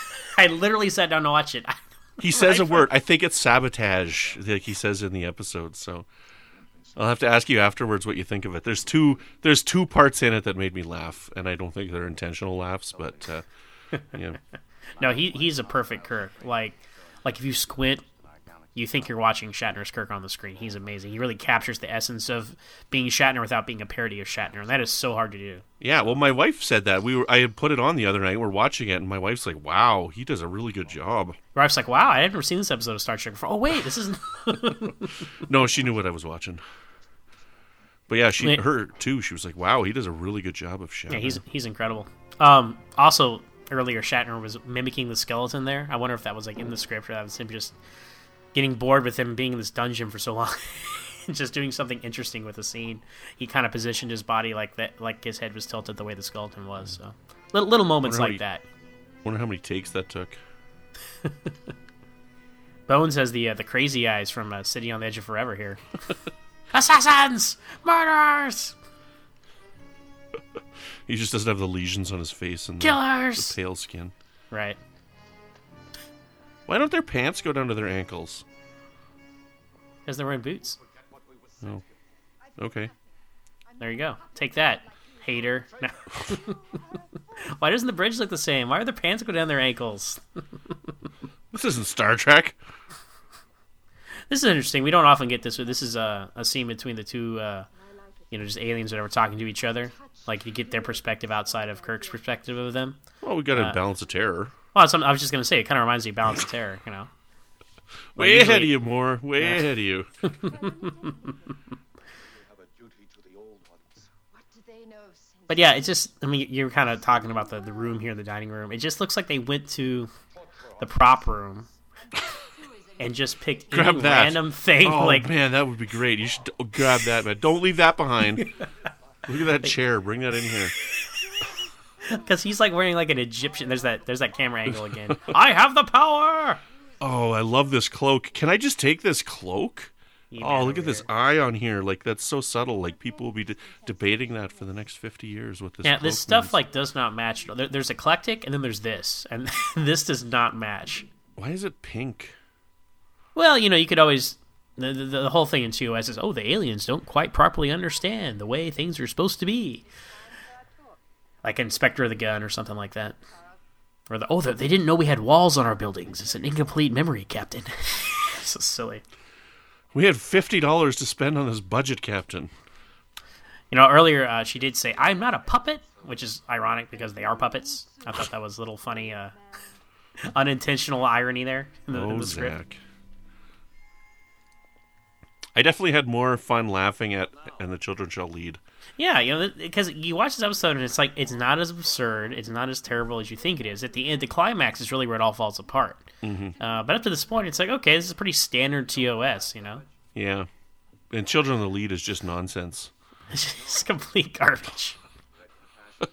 I literally sat down to watch it. He says a word. I think it's sabotage, like he says in the episode. So I'll have to ask you afterwards what you think of it. There's two. There's two parts in it that made me laugh, and I don't think they're intentional laughs, but uh, yeah. No, he he's a perfect Kirk. Like like if you squint, you think you're watching Shatner's Kirk on the screen. He's amazing. He really captures the essence of being Shatner without being a parody of Shatner, and that is so hard to do. Yeah, well, my wife said that we were. I had put it on the other night. We're watching it, and my wife's like, "Wow, he does a really good job." My wife's like, "Wow, I had never seen this episode of Star Trek before." Oh wait, this is No, she knew what I was watching. But yeah, she her too. She was like, "Wow, he does a really good job of Shatner." yeah, he's he's incredible. Um, also earlier Shatner was mimicking the skeleton there. I wonder if that was like in the script or that was him just getting bored with him being in this dungeon for so long. just doing something interesting with the scene. He kind of positioned his body like that, like his head was tilted the way the skeleton was. So little, little moments like he- that. Wonder how many takes that took. Bones has the uh, the crazy eyes from uh, City on the Edge of Forever here. Assassins, murderers, He just doesn't have the lesions on his face and the, killers. the pale skin. Right. Why don't their pants go down to their ankles? Because they're wearing boots. Oh, okay. There you go. Take that, hater. No. Why doesn't the bridge look the same? Why are their pants go down their ankles? This isn't Star Trek. This is interesting. We don't often get this. This is a, a scene between the two, uh, you know, just aliens that are talking to each other. Like you get their perspective outside of Kirk's perspective of them. Well, we got a Uh, balance of terror. Well, that's I was just gonna say. It kind of reminds me of Balance of Terror. You know. Way usually- ahead of you, more. Way ahead of you. What do they know of sin? But yeah, it's just. I mean, you're kind of talking about the the room here, the dining room. It just looks like they went to the prop room and just picked Grab any that. random thing. Oh like man, that would be great. You should grab that, man. Don't leave that behind. Look at that chair. Bring that in here. because he's like wearing like an Egyptian. There's that. There's that camera angle again. I have the power. Oh, I love this cloak. Can I just take this cloak? You Oh, look at this eye on here. Like that's so subtle. Like people will be de- debating that for the next fifty years. What this? Yeah, this stuff means. like does not match. There, there's eclectic, and then there's this, and this does not match. Why is it pink? Well, you know, you could always the, the, the whole thing in TOS is oh the aliens don't quite properly understand the way things are supposed to be, like Spectre of the Gun or something like that, or the oh the, they didn't know we had walls on our buildings. It's an incomplete memory, Captain. so silly. We had fifty dollars to spend on this budget, Captain. You know, earlier uh, she did say I'm not a puppet, which is ironic because they are puppets. I thought that was a little funny, uh, unintentional irony there in the, in Oh, the script. Zach. I definitely had more fun laughing at "And the Children Shall Lead." Yeah, you know, because you watch this episode and it's like it's not as absurd, it's not as terrible as you think it is. At the end, the climax is really where it all falls apart. Mm-hmm. Uh, but up to this point, it's like okay, this is pretty standard TOS. You know, Yeah, and "Children of the Lead" is just nonsense. it's just complete garbage.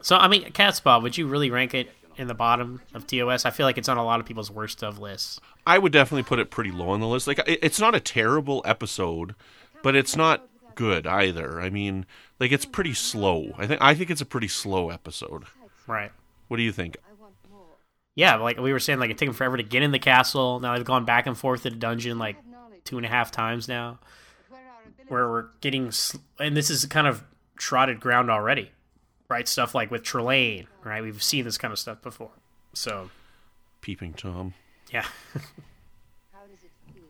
so I mean, Catspaw, would you really rank it in the bottom of TOS? I feel like it's on a lot of people's worst of lists. I would definitely put it pretty low on the list. Like, it's not a terrible episode, but it's not good either. I mean, like, it's pretty slow. I think I think it's a pretty slow episode. Right. What do you think? I want more. Yeah, like we were saying, like it took them forever to get in the castle. Now they've gone back and forth to the dungeon like two and a half times now. Where where we're getting, sl- and this is kind of trotted ground already, right? Stuff like with Trelane, right? We've seen this kind of stuff before. So, Peeping Tom. yeah. how does it feel?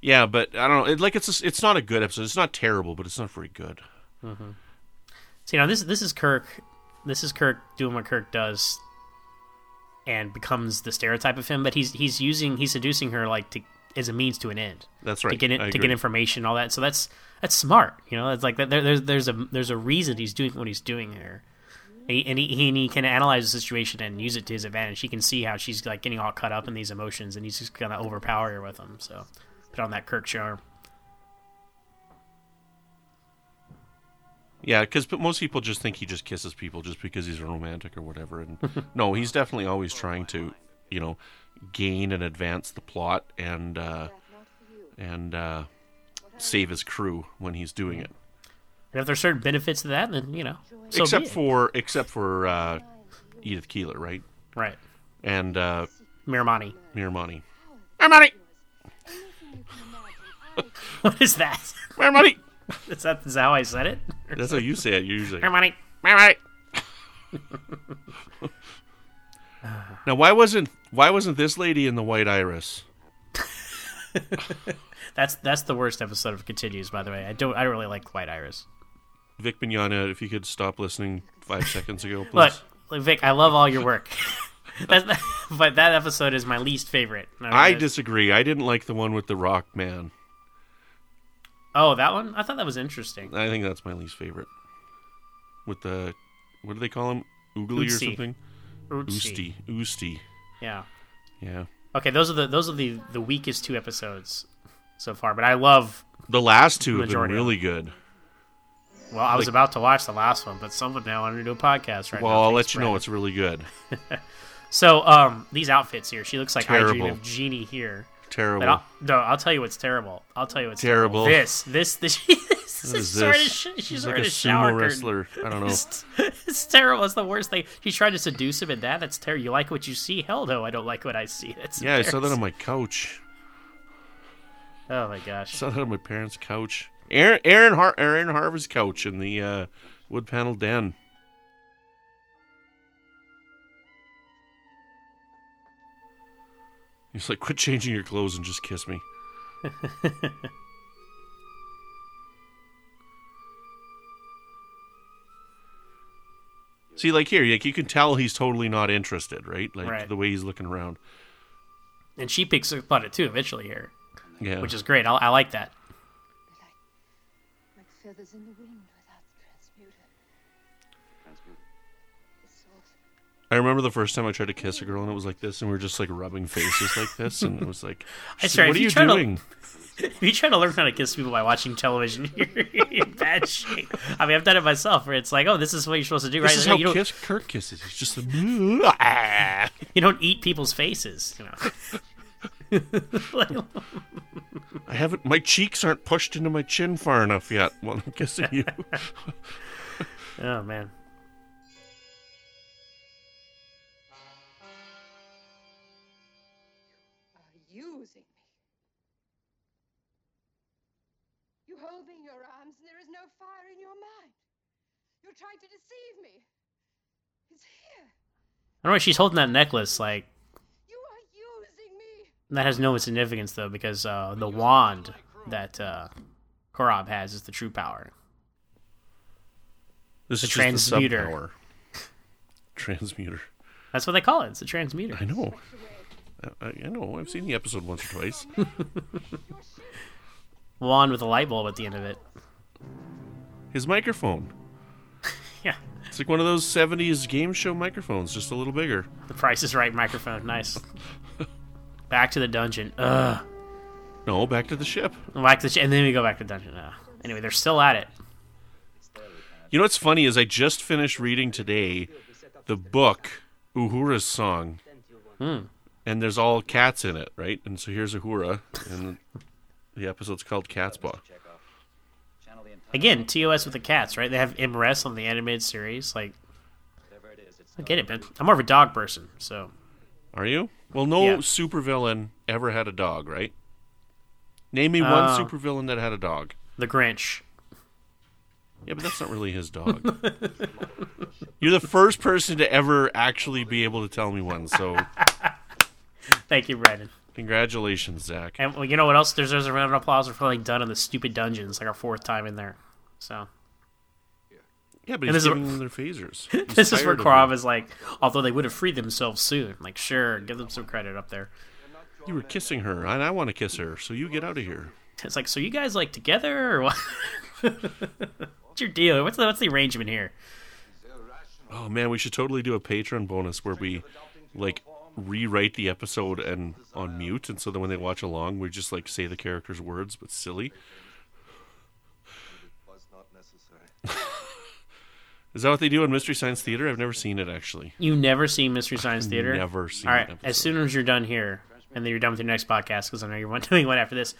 Yeah, but I don't know. It, like it's a, it's not a good episode. It's not terrible, but it's not very good. So you know this this is Kirk, this is Kirk doing what Kirk does, and becomes the stereotype of him. But he's he's using he's seducing her like to as a means to an end. That's right. To get in, to get information, and all that. So that's that's smart. You know, it's like there, there's there's a there's a reason he's doing what he's doing here. And he, and he, he, and he can analyze the situation and use it to his advantage. He can see how she's like getting all caught up in these emotions, and he's just gonna overpower her with them. So put on that Kirk charm. Yeah, because most people just think he just kisses people just because he's a romantic or whatever. And no, he's definitely always trying to, you know, gain and advance the plot and uh, and uh, save his crew when he's doing it. And if there's certain benefits to that, then you know, so except be it. for except for uh, Edith Keeler, right? right, And uh, Miramanee. Miramanee. Miramanee. What is that? Miramanee. Is that, is that how I said it? That's how you say it usually. Miramanee. Miramanee. now, why wasn't why wasn't this lady in the White Iris? That's that's the worst episode of Continues, by the way. I don't I don't really like White Iris. Vic Mignogna, if you could stop listening five seconds ago, please. Look, look, Vic, I love all your work. But that episode is my least favorite. mean, I disagree. I didn't like the one with the Rock Man. Oh, that one? I thought that was interesting. I think that's my least favorite. With the what do they call him? Oogly or something? Oosty. Oosty. Yeah. Yeah. Okay, those are the those are the the weakest two episodes so far. But I love. The last two have been really good. Well, I was Like- about to watch the last one, but someone now wanted to do a podcast right well, now. I'll Thanks, let you know it's really good. So, um, these outfits here. She looks like I Dream Terrible. of Jeannie here. Terrible. I'll, no, I'll tell you what's terrible. I'll tell you what's Terrible. This, this, this. this she's this? sh- she's, like a sumo wrestler. I don't know. It's, it's terrible. It's the worst thing. She's trying to seduce him in that. That's terrible. You like what you see? Hell no, I don't like what I see. That's Yeah, I saw that on my couch. Oh my gosh. I saw that on my parents' couch. Aaron Aaron, Har- Aaron Harvey's couch in the uh, wood panel den. He's like, quit changing your clothes and just kiss me. See, like here, like you can tell he's totally not interested, right? Like Right. the way he's looking around. and she picks up on it too eventually here, Yeah, which is great. I, I like that. Like feathers in the wind I remember the first time I tried to kiss a girl and it was like this, and we were just like rubbing faces like this, and it was like, I like, "What are you to- doing?" If you try to learn how to kiss people by watching television, you're in bad shape. I mean, I've done it myself. Where it's like, oh, this is what you're supposed to do, This right? is No, how you don't, kiss, Kirk kisses. He's just a. You don't eat people's faces. You know. Like, I haven't. My cheeks aren't pushed into my chin far enough yet while I'm kissing you. oh man. You're to deceive me. It's here. I don't know. She's holding that necklace like You are using me. that has no significance though, because uh, the wand that uh, Korob has is the true power. This The is just transmuter. the. Transmuter. That's what they call it. It's a transmuter. I know. I, I know. I've seen the episode once or twice. Wand with a light bulb at the end of it. His microphone. Yeah. It's like one of those '70s game show microphones, just a little bigger. The Price is Right microphone. Nice. Back to the dungeon. Ugh. No, back to the ship. Back to the, and then we go back to the dungeon. Uh, anyway, they're still at it. You know what's funny is I just finished reading today the book Uhura's song, Hmm. and there's all cats in it, right? And so here's Uhura, and the episode's called the entire Again, TOS with the cats, right? They have M'Ress on the animated series. Like, whatever it is. It's I get it, man. I'm more of a dog person, so Are you? Well, no Yeah. supervillain ever had a dog, right? Name me Uh, one supervillain that had a dog. the Grinch. Yeah, but that's not really his dog. You're the first person to ever actually be able to tell me one, so Thank you, Brandon. Congratulations, Zach. And well, you know what else? There's there's a round of applause for feeling done in the stupid dungeons, like our fourth time in there. So Yeah, but And he's this is- giving them their phasers. He's this is where tired of Korob them. is like, although they would have freed themselves soon. Like, sure, give them some credit up there. You were kissing her, and I want to kiss her, so you get out of here. It's like, so you guys like together or what? what's your deal? What's the what's the arrangement here? Oh man, we should totally do a Patreon bonus where we like rewrite the episode and on mute, and so that when they watch along, we just like say the characters' words, but silly. Is that what they do in Mystery Science Theater? I've never seen it actually. You never seen Mystery Science Theater? Never seen All right, as soon as you're done here, and then you're done with your next podcast, because I know you're one- doing one after this,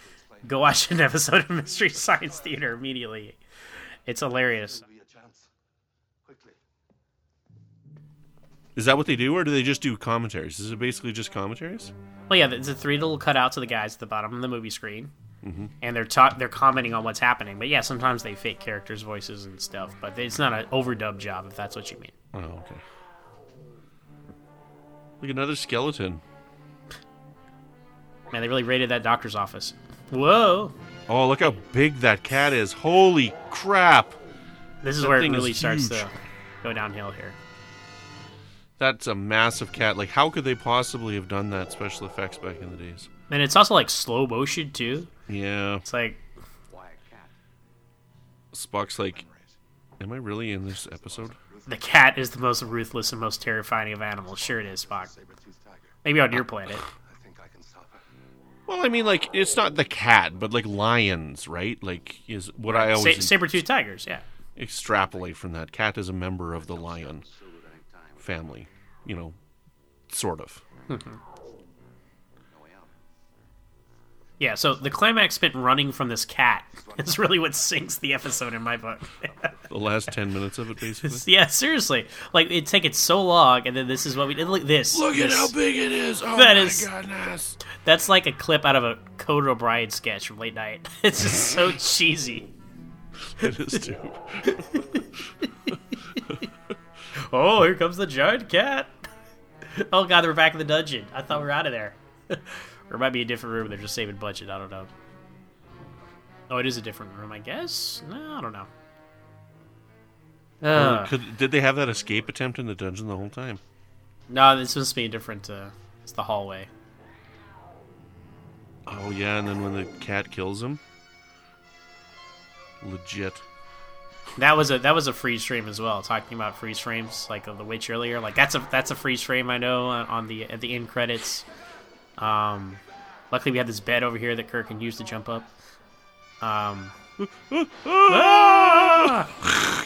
go watch an episode of Mystery Science Theater immediately. It's hilarious. Is that what they do, or do they just do commentaries? Is it basically just commentaries? Well, yeah, it's the three little cutouts of the guys at the bottom of the movie screen, mm-hmm. and they're ta- they're commenting on what's happening. But yeah, sometimes they fake characters' voices and stuff, but it's not an overdub job if that's what you mean. Oh, okay. Look, at another skeleton. Man, they really raided that doctor's office. Whoa! Oh, look how big that cat is! Holy crap! This is That where it really starts to go downhill here. That's a massive cat. Like, how could they possibly have done that special effects back in the days? And it's also like slow motion too. Yeah, It's like Spock's like, "Am I really in this episode?" the cat is the most ruthless and most terrifying of animals. Sure, it is Spock. Maybe on your planet. Well, I mean, like, it's not the cat, but like lions, right? Like, is what I Sa- always saber-toothed tigers, yeah. extrapolate from that. Cat is a member of the lion family, you know, sort of. Yeah, so the climax bit running from this cat is really what sinks the episode in my book. The last ten minutes of it, basically. yeah, seriously. Like, it take it so long, and then this is what we did. Look, this. Look at how big it is! Oh That my is- goodness! That's like a clip out of a Conan O'Brien sketch from late night. It's just so cheesy. It is too. Oh, here comes the giant cat. Oh god, we're back in the dungeon. I thought we were out of there. or it might be a different room. They're just saving budget. I don't know. Oh, it is a different room, I guess. No, I don't know. Uh, Could, did they have that escape attempt in the dungeon the whole time? no, this must be a different. Uh, it's the hallway. Oh yeah, and then when the cat kills him, legit. That was a that was a freeze frame as well. Talking about freeze frames, like of the witch earlier, like that's a that's a freeze frame I know on, on the at the end credits. Um, luckily we had this bed over here that Kirk can use to jump up. Um, Ah!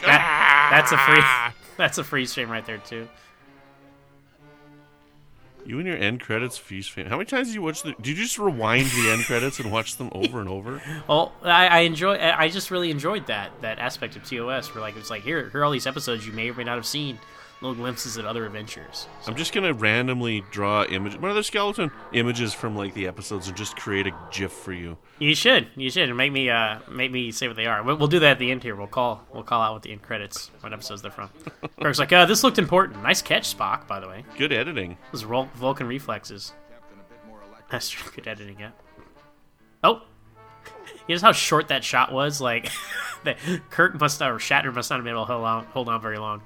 That- that's a free that's a freeze frame right there too. You and your end credits feast fan. How many times did you watch the? Did you just rewind the end credits and watch them over and over? Well, I, I enjoy. I just really enjoyed that that aspect of TOS, where like it's like here here are all these episodes you may or may not have seen, little glimpses at other adventures. I'm just gonna randomly draw images. What other skeleton images from like the episodes and just create a GIF for you. You should. You should. And make me uh make me say what they are. We'll, we'll do that at the end here. We'll call we'll call out what the end credits, what episodes they're from. Kirk's like, uh, this looked important. Nice catch, Spock. By the way, Good editing. those Vul- Vulcan reflexes. That's true. Good editing. Yeah. Oh, you know how short that shot was? Like, that Kirk must not, or Shatner must not have been able to hold on, hold on very long.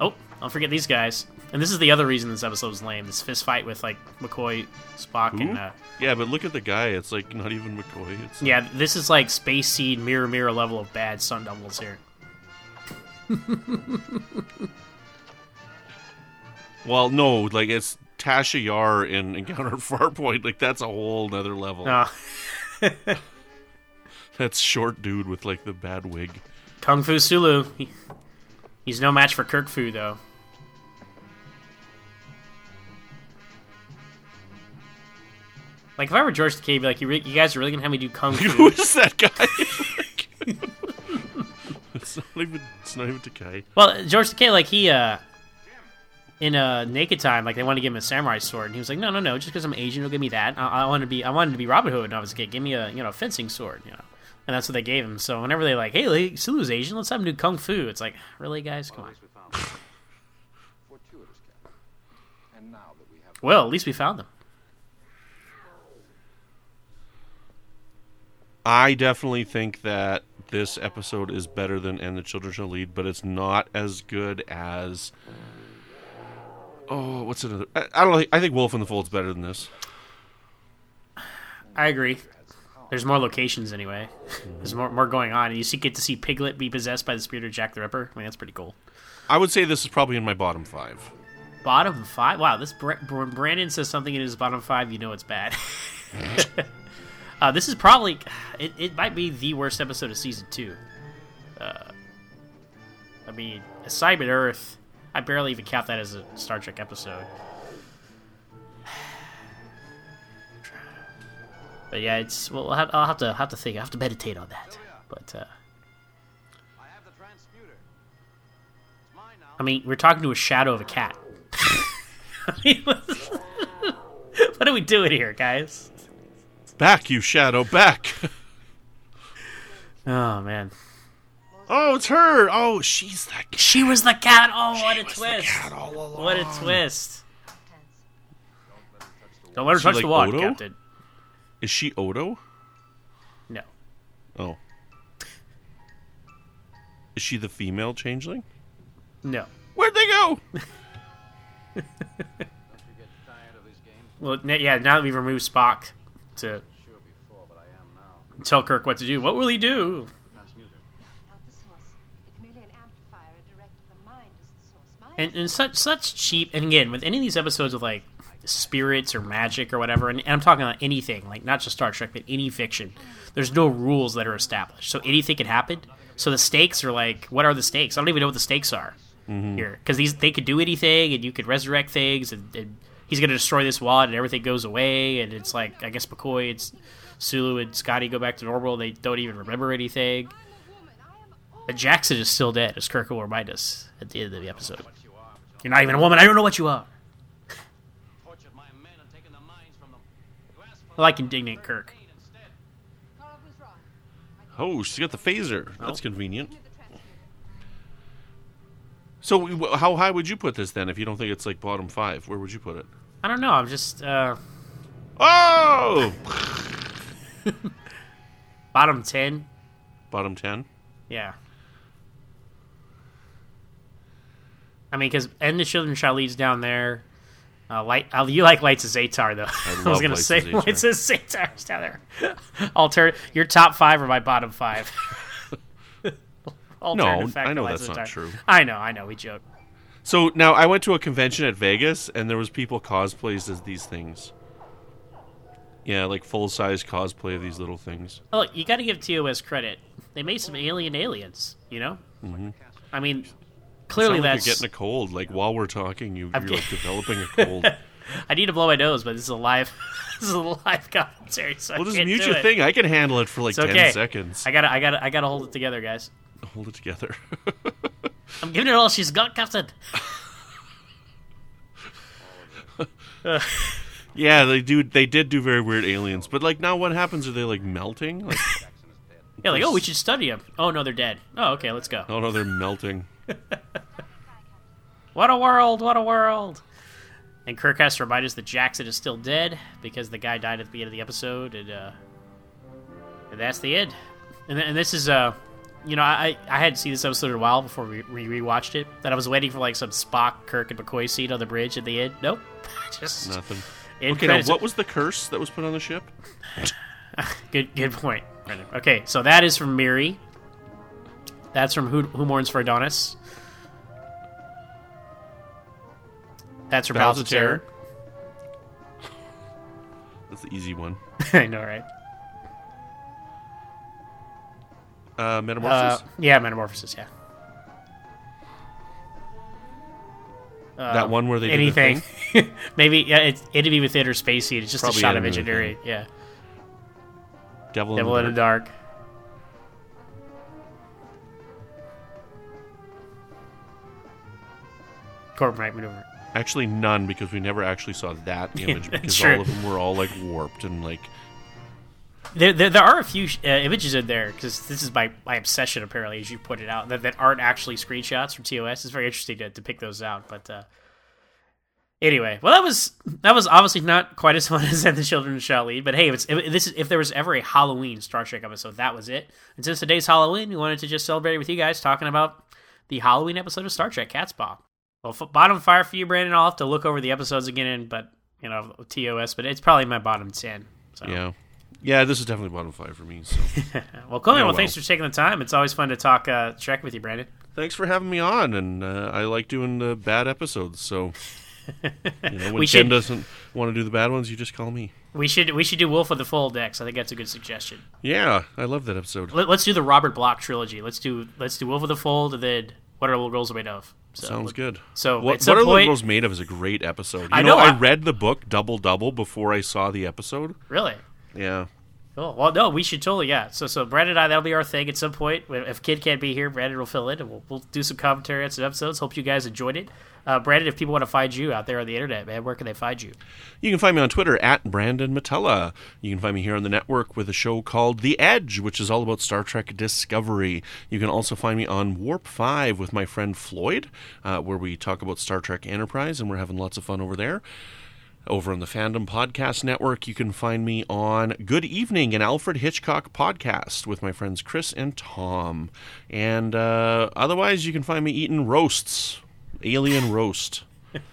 Oh, don't forget these guys. And this is the other reason this episode is lame. This fist fight with like McCoy, Spock, and uh, Yeah, but look at the guy. It's like not even McCoy. It's Yeah, this is like Space Seed Mirror Mirror level of bad Sun Devils here. well, no, like it's Tasha Yar in Encounter Farpoint. Like that's a whole nother level. Uh, That's short dude with like the bad wig. Kung Fu Sulu. He- he's no match for Kirk Fu, though. Like, if I were George Takei, be like, you, re- you guys are really gonna have me do Kung Fu? is that guy? it's not even. It's not even Takei. well, George Takei, like, he, uh, in uh, Naked Time, like, they wanted to give him a samurai sword, and he was like, no, no, no, just because I'm Asian, don't give me that. I, I want to be, I wanted to be Robin Hood when I was a kid. Give me a, you know, fencing sword, you know. And that's what they gave him. So whenever they like, hey, like, Sulu's Asian, let's have him do Kung Fu. It's like, really, guys? Come on. Well, at least we found them. I definitely think that this episode is better than And the Children Shall Lead, but it's not as good as. Oh, what's another? I, I don't know. I think Wolf in the Fold's better than this. I agree. There's more locations anyway. There's more more going on, and you see get to see Piglet be possessed by the spirit of Jack the Ripper. I mean, that's pretty cool. I would say this is probably in my bottom five. Bottom five. Wow, this Br- Brandon says something in his bottom five. You know it's bad. uh, this is probably it, it. might be the worst episode of season two. Uh, I mean, Assignment Earth. I barely even count that as a Star Trek episode. But yeah, it's well. I'll have, I'll have to have to think. I have to meditate on that. But uh, I mean, we're talking to a shadow of a cat. I mean, what are we doing here, guys? Back, you shadow, back. Oh man, oh, it's her. Oh, she's that. cat. she was the cat. Oh, what a was the twist! cat all along. What a twist! Don't let her She touch like the water, Odo? Captain. Is she Odo? No, Oh. Is she the female changeling? no. Where'd they go? Well, yeah. Now that we've removed Spock to tell Kirk what to do, what will he do? Not the source. It's merely an amplifier, a direct of the mind is the source. Mind and, and such such cheap and again with any of these episodes of like spirits or magic or whatever and, and i'm talking about anything like not just star trek but any fiction. There's no rules that are established. So anything could happen. So the stakes are like what are the stakes? I don't even know what the stakes are mm-hmm. here because these they could do anything and you could resurrect things and, and he's going to destroy this wad and everything goes away and it's like i guess mccoy it's sulu and scotty go back to normal they don't even remember anything. But jackson is still dead as kirk will remind us at the end of the episode. You're not even a woman. I don't know what you are. Like indignant Kirk. Korob was wrong. Oh, she's got the phaser. That's convenient. So, how high would you put this then? If you don't think it's like bottom five, where would you put it? I don't know. I'm just uh, Oh, bottom ten. bottom ten. Yeah. I mean, because and the children shall leads down there. Uh, light. Uh, you like lights of Zetar though. I, was gonna Lights say of Zetar. lights of Zetar's down there. Alter your top five or my bottom five. Fact I know Lights that's not true. I know. I know. We joke. So now I went to a convention at Vegas, and there was people cosplays as these things. Yeah, like full size cosplay of these little things. Oh, look, you got to give TOS credit. They made some alien aliens. You know. Mm-hmm. I mean, clearly like that's. you're getting a cold. Like while we're talking, you, you're I'm like developing a cold. I need to blow my nose, but this is a live. this is a live commentary. So well, I just mute your it. thing. I can handle it for like It's ten okay. seconds. I gotta, I gotta, I gotta hold it together, guys. Hold it together. I'm giving it all she's got, Captain. yeah, they do. They did do very weird aliens, but like now, what happens? Are they like melting? Like, Yeah, like, oh, we should study them. Oh no, they're dead. Oh, okay, let's go. oh no, they're melting. What a world! What a world! And Kirk has to remind us that Jackson is still dead because the guy died at the beginning of the episode, and uh, and that's the end. And, and this is uh, you know, I I hadn't seen this episode in a while before we, we rewatched it. That I was waiting for like some Spock, Kirk, and McCoy scene on the bridge at the end. Nope, just Nothing. Okay, now what was the curse that was put on the ship? Good, good point. Okay, so that is from Miri. That's from Who, Who Mourns for Adonis. That's from of of Terror. That's the easy one. I know, right? Uh, Metamorphosis. Uh, yeah, Metamorphosis. Yeah. that one where they did the Anything. thing? Maybe yeah, it's enemy within or space seed. It's just Probably a shot of engineering. Yeah. Devil, Devil in in the the Dark. dark. Right maneuver. Actually, none because we never actually saw that image because Sure. all of them were all like warped and like. There, there, there are a few uh, images in there because this is my, my obsession apparently, as you pointed out, that, that aren't actually screenshots from TOS. It's very interesting to, to pick those out, but uh, Anyway, well, that was that was obviously not quite as fun as the Children Shall Lead," but hey, if, it's, if this is, if there was ever a Halloween Star Trek episode, that was it. And since today's Halloween, we wanted to just celebrate with you guys, talking about the Halloween episode of Star Trek Catspaw. Well, f- bottom fire for you, Brandon. I'll have to look over the episodes again, but you know TOS, but it's probably my bottom ten. So. Yeah. Yeah, this is definitely bottom five for me. So Well, cool. Yeah, well, well. thanks for taking the time. It's always fun to talk uh, Trek with you, Brandon. thanks for having me on, and uh, I like doing the bad episodes. So you know, when We Ken should- doesn't want to do the bad ones, you just call me. We should we should do Wolf of the Full Decks. I think that's a good suggestion. Yeah, I love that episode. Let, us do the Robert Bloch trilogy. Let's do let's do Wolf of the Fold and then What Are Little Girls Made Of? So, Sounds good. So what, what are point- Girls Made of is a great episode. You I know, know, I I- read the book Double Double before I saw the episode. Really? Yeah. Cool. Well, no, we should totally, yeah. So, so Brandon and I, that'll be our thing at some point. If Kid can't be here, Brandon will fill in, and we'll, we'll do some commentary on some episodes. Hope you guys enjoyed it. Uh, Brandon, if people want to find you out there on the internet, man, where can they find you? You can find me on Twitter at Brandon Mutala. You can find me here on the network with a show called The Edge, which is all about Star Trek Discovery. You can also find me on Warp 5 with my friend Floyd, uh, where we talk about Star Trek Enterprise, and we're having lots of fun over there. Over on the Fandom Podcast Network, you can find me on Good Evening, an Alfred Hitchcock podcast with my friends Chris and Tom. And uh, otherwise, you can find me eating roasts, alien roast.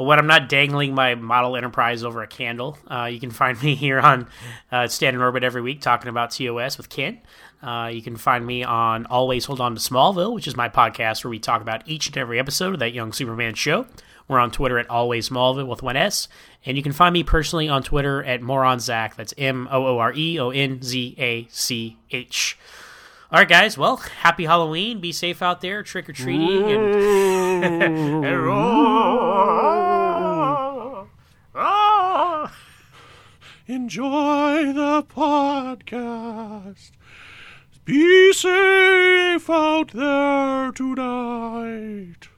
Well, when I'm not dangling my model Enterprise over a candle, uh, you can find me here on uh, Standard Orbit every week talking about TOS with Ken. Uh, you can find me on Always Hold On to Smallville, which is my podcast where we talk about each and every episode of that Young Superman show. We're on Twitter at Always Smallville with one S. And you can find me personally on Twitter at MooreonZach. That's M O O R E O N Z A C H. All right, guys. Well, happy Halloween. Be safe out there, trick or treating, and mm. ah. Enjoy the podcast. Be safe out there tonight.